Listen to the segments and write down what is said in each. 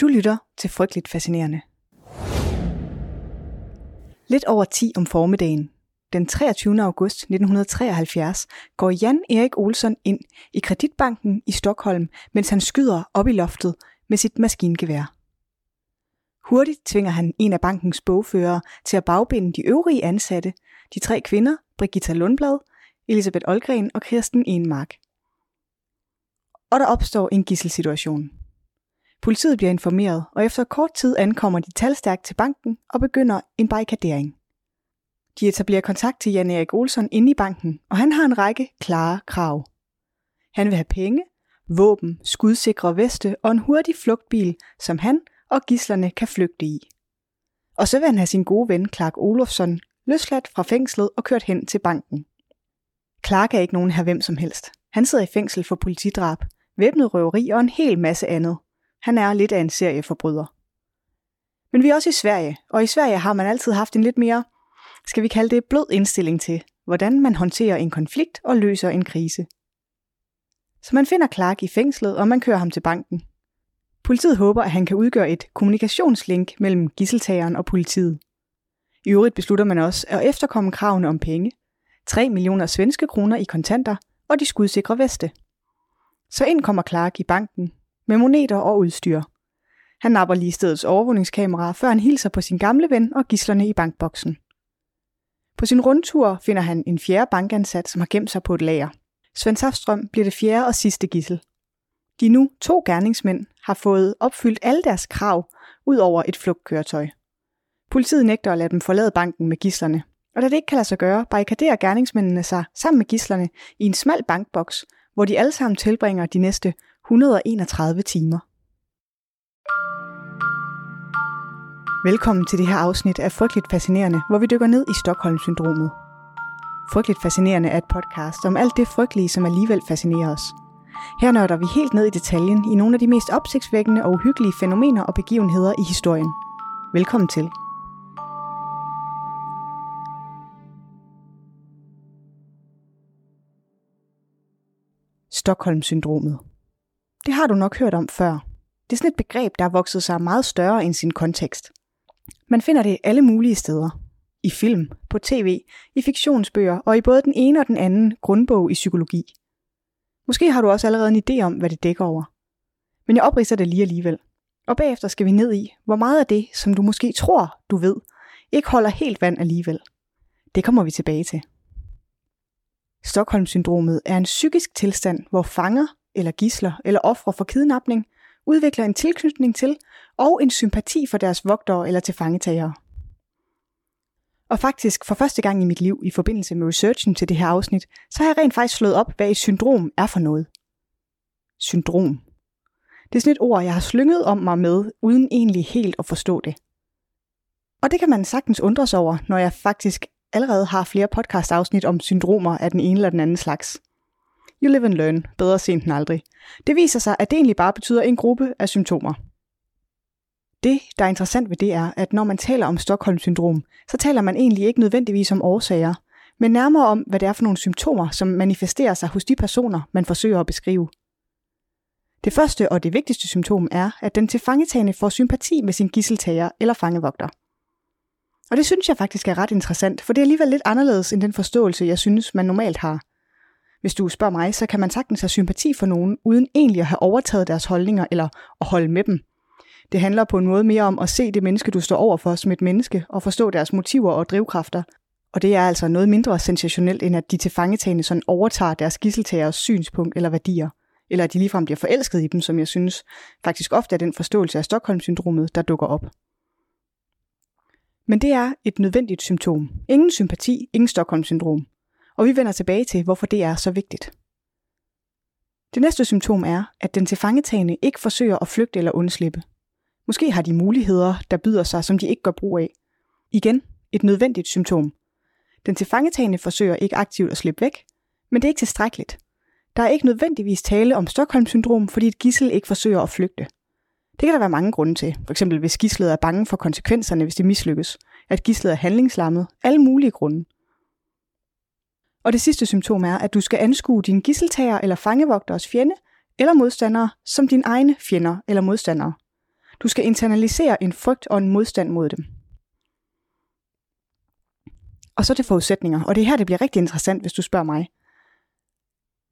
Du lytter til Frygteligt Fascinerende. Lidt over 10 om formiddagen, den 23. august 1973, går Jan Erik Olsson ind i Kreditbanken i Stockholm, mens han skyder op i loftet med sit maskingevær. Hurtigt tvinger han en af bankens bogførere til at bagbinde de øvrige ansatte, de tre kvinder, Brigitta Lundblad, Elisabeth Olgren og Kirsten Enmark. Og der opstår en gisselsituation. Politiet bliver informeret, og efter kort tid ankommer de talstærkt til banken og begynder en barrikadering. De etablerer kontakt til Jan Erik Olsson inde i banken, og han har en række klare krav. Han vil have penge, våben, skudsikre veste og en hurtig flugtbil, som han og gislerne kan flygte i. Og så vil han have sin gode ven Clark Olofsson løsladt fra fængslet og kørt hen til banken. Clark er ikke nogen her hvem som helst. Han sidder i fængsel for politidrab, væbnet røveri og en hel masse andet. Han er lidt af en serieforbryder. Men vi er også i Sverige, og i Sverige har man altid haft en lidt mere, skal vi kalde det, blød indstilling til, hvordan man håndterer en konflikt og løser en krise. Så man finder Clark i fængslet, og man kører ham til banken. Politiet håber, at han kan udgøre et kommunikationslink mellem gisseltageren og politiet. I øvrigt beslutter man også at efterkomme kravene om penge. 3 millioner svenske kroner i kontanter og de skudsikre veste. Så ind kommer Clark i banken med moneter og udstyr. Han napper lige stedets overvågningskamera, før han hilser på sin gamle ven og gislerne i bankboksen. På sin rundtur finder han en fjerde bankansat, som har gemt sig på et lager. Svend Safstrøm bliver det fjerde og sidste gissel. De nu to gerningsmænd har fået opfyldt alle deres krav ud over et flugtkøretøj. Politiet nægter at lade dem forlade banken med gislerne, og da det ikke kan lade sig gøre, barrikaderer gerningsmændene sig sammen med gislerne i en smal bankboks, hvor de alle sammen tilbringer de næste 131 timer. Velkommen til det her afsnit af Frygteligt Fascinerende, hvor vi dykker ned i Stockholm-syndromet. Frygteligt Fascinerende er et podcast om alt det frygtelige, som alligevel fascinerer os. Her nørder vi helt ned i detaljen i nogle af de mest opsigtsvækkende og uhyggelige fænomener og begivenheder i historien. Velkommen til. Stockholm-syndromet. Det har du nok hørt om før. Det er sådan et begreb, der har vokset sig meget større end sin kontekst. Man finder det alle mulige steder. I film, på tv, i fiktionsbøger og i både den ene og den anden grundbog i psykologi. Måske har du også allerede en idé om, hvad det dækker over. Men jeg opridser det lige alligevel. Og bagefter skal vi ned i, hvor meget af det, som du måske tror, du ved, ikke holder helt vand alligevel. Det kommer vi tilbage til. Stockholm-syndromet er en psykisk tilstand, hvor fanger eller gisler eller ofre for kidnapning udvikler en tilknytning til og en sympati for deres vogtere eller tilfangetagere. Og faktisk for første gang i mit liv i forbindelse med researchen til det her afsnit, så har jeg rent faktisk slået op, hvad et syndrom er for noget. Syndrom. Det er sådan et ord, jeg har slynget om mig med, uden egentlig helt at forstå det. Og det kan man sagtens undres over, når jeg faktisk allerede har flere podcast-afsnit om syndromer af den ene eller den anden slags. You live and learn, bedre sent end aldrig. Det viser sig, at det egentlig bare betyder en gruppe af symptomer. Det, der er interessant ved det er, at når man taler om Stockholm-syndrom, så taler man egentlig ikke nødvendigvis om årsager, men nærmere om, hvad det er for nogle symptomer, som manifesterer sig hos de personer, man forsøger at beskrive. Det første og det vigtigste symptom er, at den tilfangetagende får sympati med sin gisseltager eller fangevogter. Og det synes jeg faktisk er ret interessant, for det er alligevel lidt anderledes end den forståelse, jeg synes, man normalt har. Hvis du spørger mig, så kan man sagtens have sympati for nogen, uden egentlig at have overtaget deres holdninger eller at holde med dem. Det handler på en måde mere om at se det menneske, du står overfor som et menneske, og forstå deres motiver og drivkræfter. Og det er altså noget mindre sensationelt, end at de tilfangetagende sådan overtager deres gisseltagers synspunkt eller værdier. Eller at de ligefrem bliver forelsket i dem, som jeg synes faktisk ofte er den forståelse af Stockholm-syndromet, der dukker op. Men det er et nødvendigt symptom. Ingen sympati, ingen Stockholm-syndrom. Og vi vender tilbage til, hvorfor det er så vigtigt. Det næste symptom er, at den tilfangetagende ikke forsøger at flygte eller undslippe. Måske har de muligheder, der byder sig, som de ikke gør brug af. Igen, et nødvendigt symptom. Den tilfangetagende forsøger ikke aktivt at slippe væk, men det er ikke tilstrækkeligt. Der er ikke nødvendigvis tale om Stockholm-syndrom, fordi et gissel ikke forsøger at flygte. Det kan der være mange grunde til. For eksempel hvis gislet er bange for konsekvenserne, hvis det mislykkes. At gislet er handlingslammet. Alle mulige grunde. Og det sidste symptom er, at du skal anskue din gisseltager eller fangevogters fjende eller modstandere som dine egne fjender eller modstandere. Du skal internalisere en frygt og en modstand mod dem. Og så til forudsætninger, og det er her, det bliver rigtig interessant, hvis du spørger mig.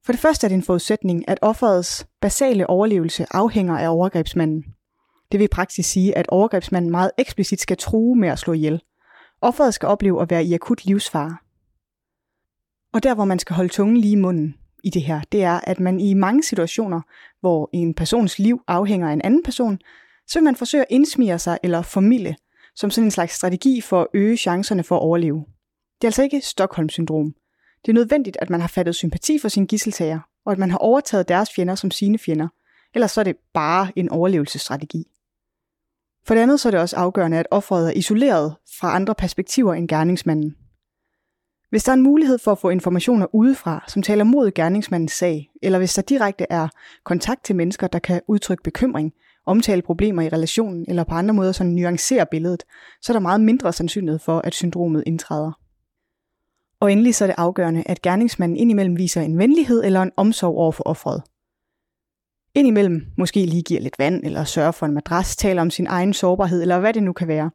For det første er det en forudsætning, at offerets basale overlevelse afhænger af overgrebsmanden. Det vil i praksis sige, at overgrebsmanden meget eksplicit skal true med at slå ihjel. Offeret skal opleve at være i akut livsfare. Og der, hvor man skal holde tungen lige i munden i det her, det er, at man i mange situationer, hvor en persons liv afhænger af en anden person, så vil man forsøge at indsmire sig eller formille, som sådan en slags strategi for at øge chancerne for at overleve. Det er altså ikke Stockholm-syndrom. Det er nødvendigt, at man har fattet sympati for sin gisseltager, og at man har overtaget deres fjender som sine fjender. Ellers så er det bare en overlevelsesstrategi. For det andet så er det også afgørende, at offeret er isoleret fra andre perspektiver end gerningsmanden. Hvis der er en mulighed for at få informationer udefra, som taler mod gerningsmandens sag, eller hvis der direkte er kontakt til mennesker, der kan udtrykke bekymring, omtale problemer i relationen, eller på andre måder sådan nuancere billedet, så er der meget mindre sandsynlighed for, at syndromet indtræder. Og endelig så er det afgørende, at gerningsmanden indimellem viser en venlighed eller en omsorg over for offeret. Indimellem måske lige giver lidt vand, eller sørger for en madras, taler om sin egen sårbarhed, eller hvad det nu kan være.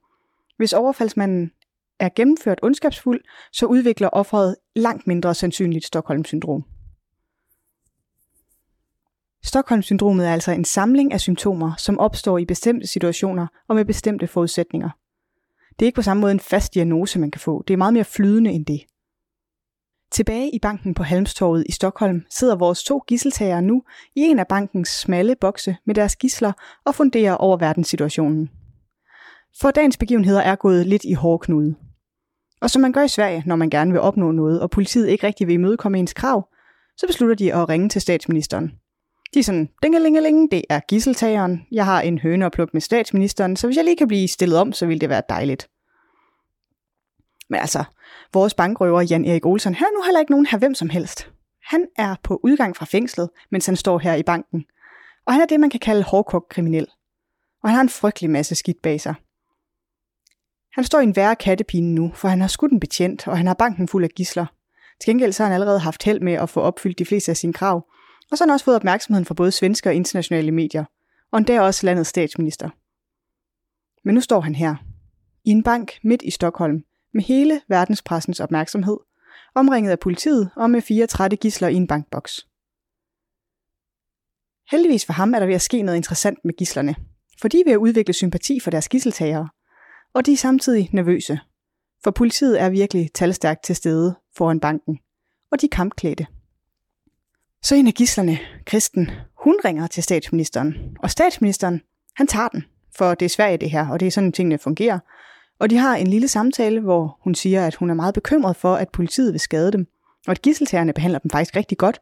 Hvis overfaldsmanden er gennemført ondskabsfuld, så udvikler offeret langt mindre sandsynligt Stockholm-syndrom. Stockholm-syndromet er altså en samling af symptomer, som opstår i bestemte situationer og med bestemte forudsætninger. Det er ikke på samme måde en fast diagnose, man kan få. Det er meget mere flydende end det. Tilbage i banken på Halmstorvet i Stockholm sidder vores to gisseltagere nu i en af bankens smalle bokse med deres gisler og funderer over verdenssituationen. For dagens begivenheder er gået lidt i hårdknude. Og som man gør i Sverige, når man gerne vil opnå noget, og politiet ikke rigtig vil imødekomme ens krav, så beslutter de at ringe til statsministeren. De er sådan, dingelingeling, det er gisseltageren, jeg har en høne at med statsministeren, så hvis jeg lige kan blive stillet om, så vil det være dejligt. Men altså, vores bankrøver Jan Erik Olsen, han er nu heller ikke nogen her hvem som helst. Han er på udgang fra fængslet, mens han står her i banken. Og han er det, man kan kalde hårdkogt kriminel. Og han har en frygtelig masse skidt bag sig. Han står i en værre kattepine nu, for han har skudt en betjent, og han har banken fuld af gisler. Til gengæld så har han allerede haft held med at få opfyldt de fleste af sine krav, og så har han også fået opmærksomheden fra både svenske og internationale medier, og endda også landets statsminister. Men nu står han her, i en bank midt i Stockholm, med hele verdenspressens opmærksomhed, omringet af politiet og med fire trætte gisler i en bankboks. Heldigvis for ham er der ved at ske noget interessant med gislerne, for de er ved at udvikle sympati for deres gisseltagere, og de er samtidig nervøse, for politiet er virkelig talstærkt til stede foran banken, og de er kampklædte. Så en af gislerne, Kristen, hun ringer til statsministeren, og statsministeren, han tager den, for det er Sverige det her, og det er sådan tingene fungerer, og de har en lille samtale, hvor hun siger, at hun er meget bekymret for, at politiet vil skade dem, og at gisseltagerne behandler dem faktisk rigtig godt.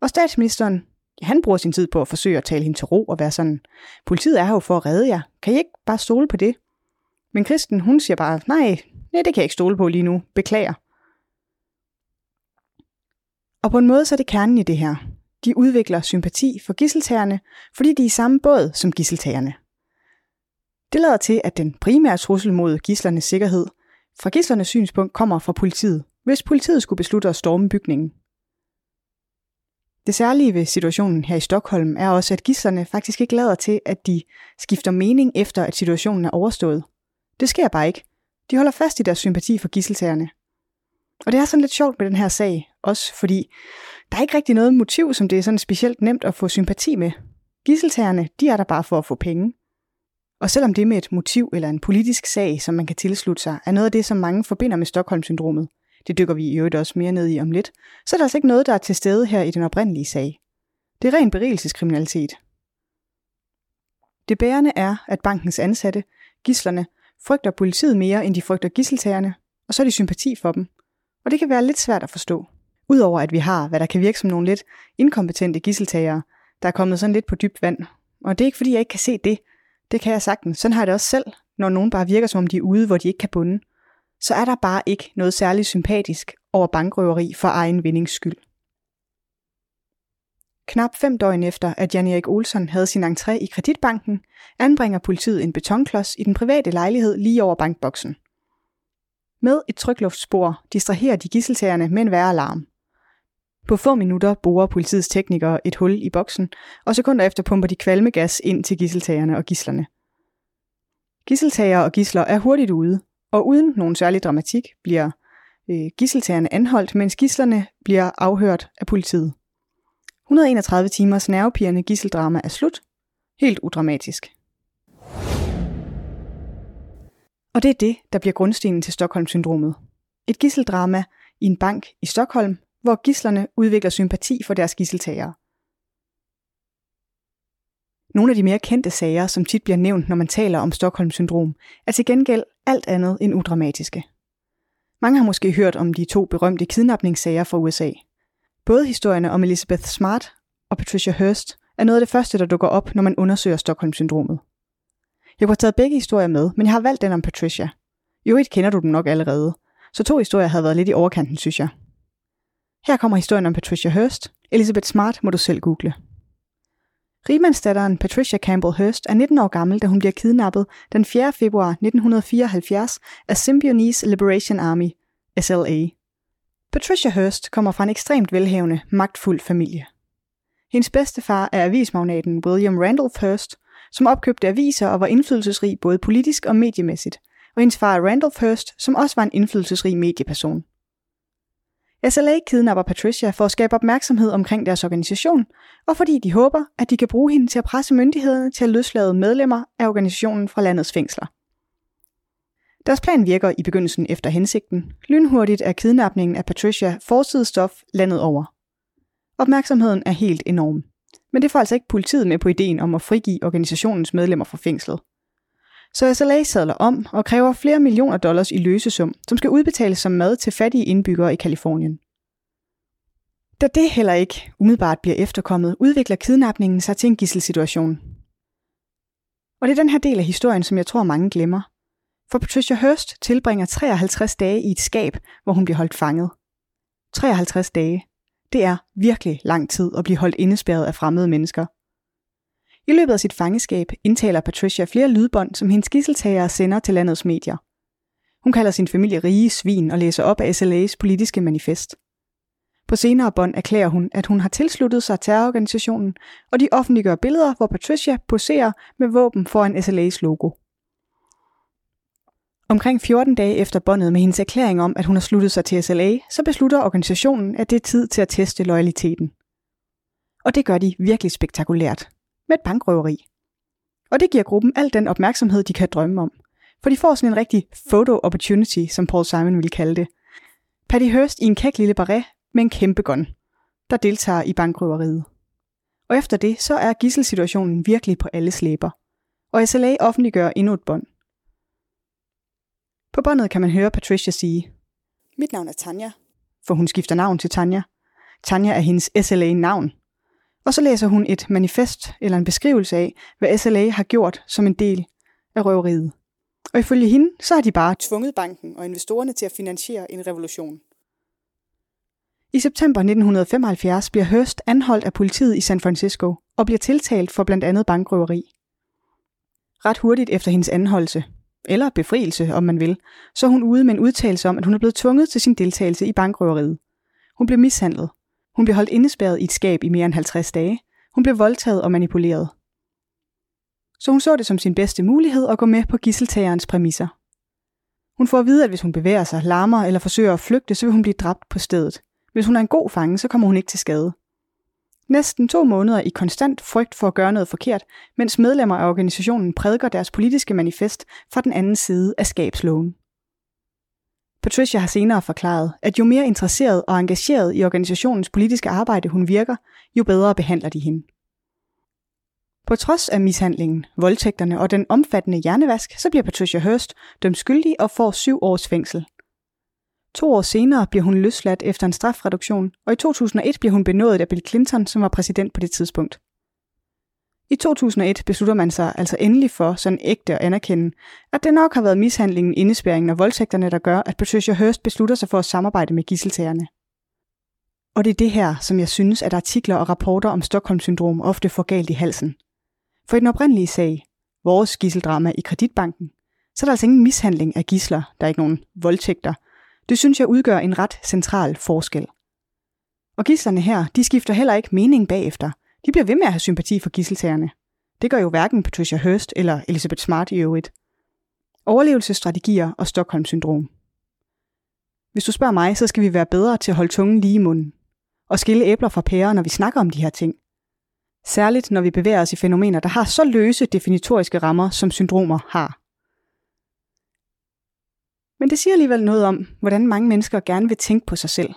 Og statsministeren, han bruger sin tid på at forsøge at tale hende til ro og være sådan, politiet er her jo for at redde jer, kan I ikke bare stole på det? Men Kristen, hun siger bare, nej, nej, det kan jeg ikke stole på lige nu, beklager. Og på en måde så er det kernen i det her. De udvikler sympati for gisseltagerne, fordi de er i samme båd som gisseltagerne. Det lader til, at den primære trussel mod gislernes sikkerhed fra gislernes synspunkt kommer fra politiet, hvis politiet skulle beslutte at storme bygningen. Det særlige ved situationen her i Stockholm er også, at gislerne faktisk ikke lader til, at de skifter mening efter, at situationen er overstået. Det sker bare ikke. De holder fast i deres sympati for gisseltagerne. Og det er sådan lidt sjovt med den her sag, også fordi der er ikke rigtig noget motiv, som det er sådan specielt nemt at få sympati med. Gisseltagerne, de er der bare for at få penge. Og selvom det med et motiv eller en politisk sag, som man kan tilslutte sig, er noget af det, som mange forbinder med Stockholm-syndromet, det dykker vi i øvrigt også mere ned i om lidt, så er der altså ikke noget, der er til stede her i den oprindelige sag. Det er ren berigelseskriminalitet. Det bærende er, at bankens ansatte, gislerne, frygter politiet mere, end de frygter gisseltagerne, og så er de sympati for dem. Og det kan være lidt svært at forstå. Udover at vi har, hvad der kan virke som nogle lidt inkompetente gisseltagere, der er kommet sådan lidt på dybt vand. Og det er ikke fordi, jeg ikke kan se det, det kan jeg sagtens. Sådan har jeg det også selv, når nogen bare virker som om de er ude, hvor de ikke kan bunde. Så er der bare ikke noget særligt sympatisk over bankrøveri for egen vindings skyld. Knap fem døgn efter, at Jan Erik Olsen havde sin entré i kreditbanken, anbringer politiet en betonklods i den private lejlighed lige over bankboksen. Med et trykluftspor distraherer de gisseltagerne med en værre alarm. På få minutter borer politiets teknikere et hul i boksen, og sekunder efter pumper de kvalmegas ind til gisseltagerne og gislerne. Gisseltager og gisler er hurtigt ude, og uden nogen særlig dramatik bliver øh, gisseltagerne anholdt, mens gislerne bliver afhørt af politiet. 131 timers nervepirrende gisseldrama er slut. Helt udramatisk. Og det er det, der bliver grundstenen til Stockholm-syndromet. Et gisseldrama i en bank i Stockholm, hvor gislerne udvikler sympati for deres gisseltagere. Nogle af de mere kendte sager, som tit bliver nævnt, når man taler om Stockholm-syndrom, er til gengæld alt andet end udramatiske. Mange har måske hørt om de to berømte kidnapningssager fra USA. Både historierne om Elizabeth Smart og Patricia Hearst er noget af det første, der dukker op, når man undersøger Stockholm-syndromet. Jeg kunne have taget begge historier med, men jeg har valgt den om Patricia. I øvrigt kender du den nok allerede, så to historier havde været lidt i overkanten, synes jeg. Her kommer historien om Patricia Hearst. Elizabeth Smart må du selv google. Rigmandsdatteren Patricia Campbell Hearst er 19 år gammel, da hun bliver kidnappet den 4. februar 1974 af Symbionese Liberation Army, SLA. Patricia Hearst kommer fra en ekstremt velhavende, magtfuld familie. Hendes bedstefar er avismagnaten William Randolph Hearst, som opkøbte aviser og var indflydelsesrig både politisk og mediemæssigt, og hendes far er Randolph Hearst, som også var en indflydelsesrig medieperson. SLA kidnapper Patricia for at skabe opmærksomhed omkring deres organisation, og fordi de håber, at de kan bruge hende til at presse myndighederne til at løslade medlemmer af organisationen fra landets fængsler. Deres plan virker i begyndelsen efter hensigten. Lynhurtigt er kidnapningen af Patricia forsidestof landet over. Opmærksomheden er helt enorm. Men det får altså ikke politiet med på ideen om at frigive organisationens medlemmer fra fængslet. Så SLA sadler om og kræver flere millioner dollars i løsesum, som skal udbetales som mad til fattige indbyggere i Kalifornien. Da det heller ikke umiddelbart bliver efterkommet, udvikler kidnapningen sig til en gisselsituation. Og det er den her del af historien, som jeg tror mange glemmer. For Patricia Hearst tilbringer 53 dage i et skab, hvor hun bliver holdt fanget. 53 dage. Det er virkelig lang tid at blive holdt indespærret af fremmede mennesker. I løbet af sit fangeskab indtaler Patricia flere lydbånd, som hendes gisseltagere sender til landets medier. Hun kalder sin familie rige svin og læser op af SLA's politiske manifest. På senere bånd erklærer hun, at hun har tilsluttet sig terrororganisationen, og de offentliggør billeder, hvor Patricia poserer med våben foran SLA's logo. Omkring 14 dage efter båndet med hendes erklæring om, at hun har sluttet sig til SLA, så beslutter organisationen, at det er tid til at teste loyaliteten. Og det gør de virkelig spektakulært med et bankrøveri. Og det giver gruppen al den opmærksomhed, de kan drømme om. For de får sådan en rigtig photo opportunity, som Paul Simon ville kalde det. Patty Hearst i en kæk lille baret med en kæmpe gun, der deltager i bankrøveriet. Og efter det, så er gisselsituationen virkelig på alle slæber. Og SLA offentliggør endnu et bånd. På båndet kan man høre Patricia sige, Mit navn er Tanja, for hun skifter navn til Tanja. Tanja er hendes SLA-navn, og så læser hun et manifest eller en beskrivelse af, hvad SLA har gjort som en del af røveriet. Og ifølge hende, så har de bare tvunget banken og investorerne til at finansiere en revolution. I september 1975 bliver Hearst anholdt af politiet i San Francisco og bliver tiltalt for blandt andet bankrøveri. Ret hurtigt efter hendes anholdelse, eller befrielse om man vil, så er hun ude med en udtalelse om, at hun er blevet tvunget til sin deltagelse i bankrøveriet. Hun blev mishandlet, hun blev holdt indespærret i et skab i mere end 50 dage. Hun blev voldtaget og manipuleret. Så hun så det som sin bedste mulighed at gå med på gisseltagerens præmisser. Hun får at vide, at hvis hun bevæger sig, larmer eller forsøger at flygte, så vil hun blive dræbt på stedet. Hvis hun er en god fange, så kommer hun ikke til skade. Næsten to måneder i konstant frygt for at gøre noget forkert, mens medlemmer af organisationen prædiker deres politiske manifest fra den anden side af skabsloven. Patricia har senere forklaret, at jo mere interesseret og engageret i organisationens politiske arbejde hun virker, jo bedre behandler de hende. På trods af mishandlingen, voldtægterne og den omfattende hjernevask, så bliver Patricia Hurst dømt skyldig og får syv års fængsel. To år senere bliver hun løsladt efter en strafreduktion, og i 2001 bliver hun benådet af Bill Clinton, som var præsident på det tidspunkt. I 2001 beslutter man sig altså endelig for sådan ægte at anerkende, at det nok har været mishandlingen, indespæringen og voldtægterne, der gør, at Patricia Hearst beslutter sig for at samarbejde med gisseltagerne. Og det er det her, som jeg synes, at artikler og rapporter om Stockholm-syndrom ofte får galt i halsen. For i den oprindelige sag, vores gisseldrama i kreditbanken, så er der altså ingen mishandling af gisler, der er ikke nogen voldtægter. Det synes jeg udgør en ret central forskel. Og gislerne her, de skifter heller ikke mening bagefter – de bliver ved med at have sympati for gisseltagerne. Det gør jo hverken Patricia Hearst eller Elizabeth Smart i øvrigt. overlevelsesstrategier og Stockholm-syndrom. Hvis du spørger mig, så skal vi være bedre til at holde tungen lige i munden og skille æbler fra pærer, når vi snakker om de her ting. Særligt når vi bevæger os i fænomener, der har så løse definitoriske rammer, som syndromer har. Men det siger alligevel noget om, hvordan mange mennesker gerne vil tænke på sig selv.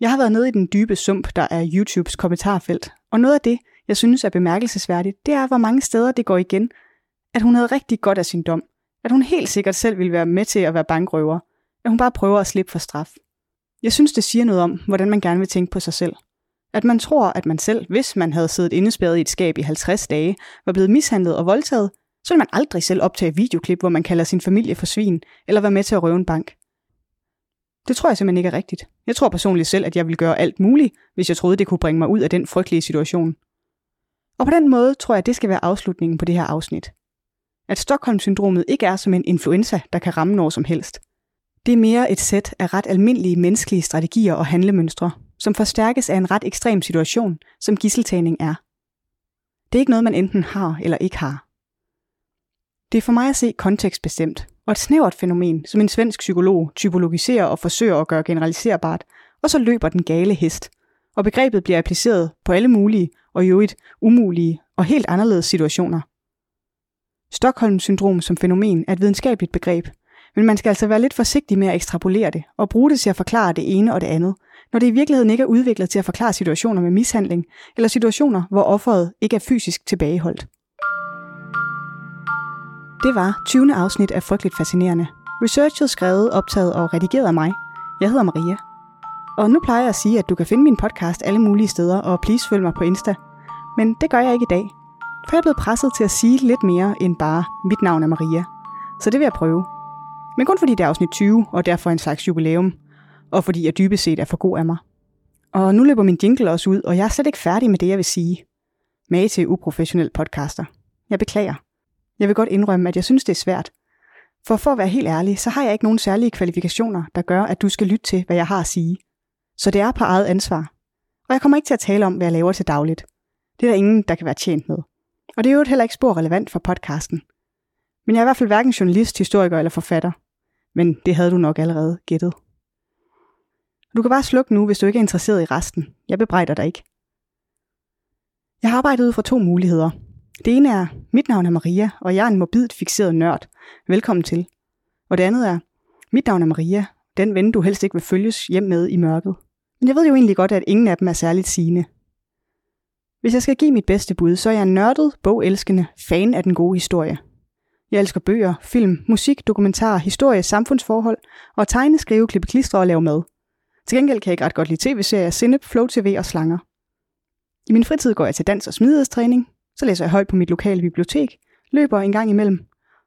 Jeg har været nede i den dybe sump, der er YouTubes kommentarfelt, og noget af det, jeg synes er bemærkelsesværdigt, det er, hvor mange steder det går igen, at hun havde rigtig godt af sin dom, at hun helt sikkert selv ville være med til at være bankrøver, at hun bare prøver at slippe for straf. Jeg synes, det siger noget om, hvordan man gerne vil tænke på sig selv. At man tror, at man selv, hvis man havde siddet indespærret i et skab i 50 dage, var blevet mishandlet og voldtaget, så vil man aldrig selv optage videoklip, hvor man kalder sin familie for svin, eller være med til at røve en bank. Det tror jeg simpelthen ikke er rigtigt. Jeg tror personligt selv, at jeg ville gøre alt muligt, hvis jeg troede, det kunne bringe mig ud af den frygtelige situation. Og på den måde tror jeg, at det skal være afslutningen på det her afsnit. At Stockholm-syndromet ikke er som en influenza, der kan ramme når som helst. Det er mere et sæt af ret almindelige menneskelige strategier og handlemønstre, som forstærkes af en ret ekstrem situation, som gisseltagning er. Det er ikke noget, man enten har eller ikke har. Det er for mig at se kontekstbestemt, og et snævert fænomen, som en svensk psykolog typologiserer og forsøger at gøre generaliserbart, og så løber den gale hest, og begrebet bliver appliceret på alle mulige og i øvrigt umulige og helt anderledes situationer. Stockholm-syndrom som fænomen er et videnskabeligt begreb, men man skal altså være lidt forsigtig med at ekstrapolere det og bruge det til at forklare det ene og det andet, når det i virkeligheden ikke er udviklet til at forklare situationer med mishandling eller situationer, hvor offeret ikke er fysisk tilbageholdt. Det var 20. afsnit af Frygteligt Fascinerende. Researchet, skrevet, optaget og redigeret af mig. Jeg hedder Maria. Og nu plejer jeg at sige, at du kan finde min podcast alle mulige steder, og please følg mig på Insta. Men det gør jeg ikke i dag, for jeg er blevet presset til at sige lidt mere end bare, mit navn er Maria. Så det vil jeg prøve. Men kun fordi det er afsnit 20, og derfor en slags jubilæum, og fordi jeg dybest set er for god af mig. Og nu løber min jingle også ud, og jeg er slet ikke færdig med det, jeg vil sige. Mage til uprofessionel podcaster. Jeg beklager. Jeg vil godt indrømme, at jeg synes, det er svært. For for at være helt ærlig, så har jeg ikke nogen særlige kvalifikationer, der gør, at du skal lytte til, hvad jeg har at sige. Så det er på eget ansvar. Og jeg kommer ikke til at tale om, hvad jeg laver til dagligt. Det er der ingen, der kan være tjent med. Og det er jo heller ikke spor relevant for podcasten. Men jeg er i hvert fald hverken journalist, historiker eller forfatter. Men det havde du nok allerede gættet. Du kan bare slukke nu, hvis du ikke er interesseret i resten. Jeg bebrejder dig ikke. Jeg har arbejdet ud fra to muligheder. Det ene er, mit navn er Maria, og jeg er en morbidt fixeret nørd. Velkommen til. Og det andet er, mit navn er Maria, den ven du helst ikke vil følges hjem med i mørket. Men jeg ved jo egentlig godt, at ingen af dem er særligt sigende. Hvis jeg skal give mit bedste bud, så er jeg en nørdet, bogelskende fan af den gode historie. Jeg elsker bøger, film, musik, dokumentarer, historie, samfundsforhold og tegne, skrive, klippe klistre og lave mad. Til gengæld kan jeg ikke ret godt lide tv-serier, Sinep, Flow TV og slanger. I min fritid går jeg til dans- og smidighedstræning, så læser jeg højt på mit lokale bibliotek, løber en gang imellem,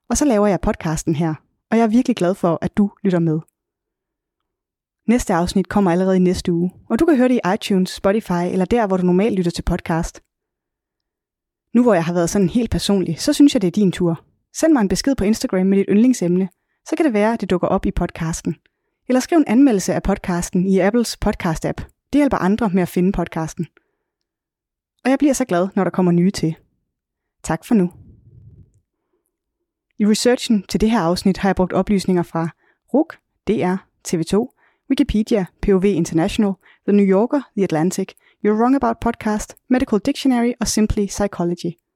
og så laver jeg podcasten her, og jeg er virkelig glad for, at du lytter med. Næste afsnit kommer allerede i næste uge, og du kan høre det i iTunes, Spotify eller der, hvor du normalt lytter til podcast. Nu hvor jeg har været sådan helt personlig, så synes jeg, det er din tur. Send mig en besked på Instagram med dit yndlingsemne, så kan det være, at det dukker op i podcasten. Eller skriv en anmeldelse af podcasten i Apples podcast-app. Det hjælper andre med at finde podcasten. Og jeg bliver så glad, når der kommer nye til. Tak for nu. I researchen til det her afsnit har jeg brugt oplysninger fra RUK, DR, TV2, Wikipedia, POV International, The New Yorker, The Atlantic, You're Wrong About Podcast, Medical Dictionary og Simply Psychology.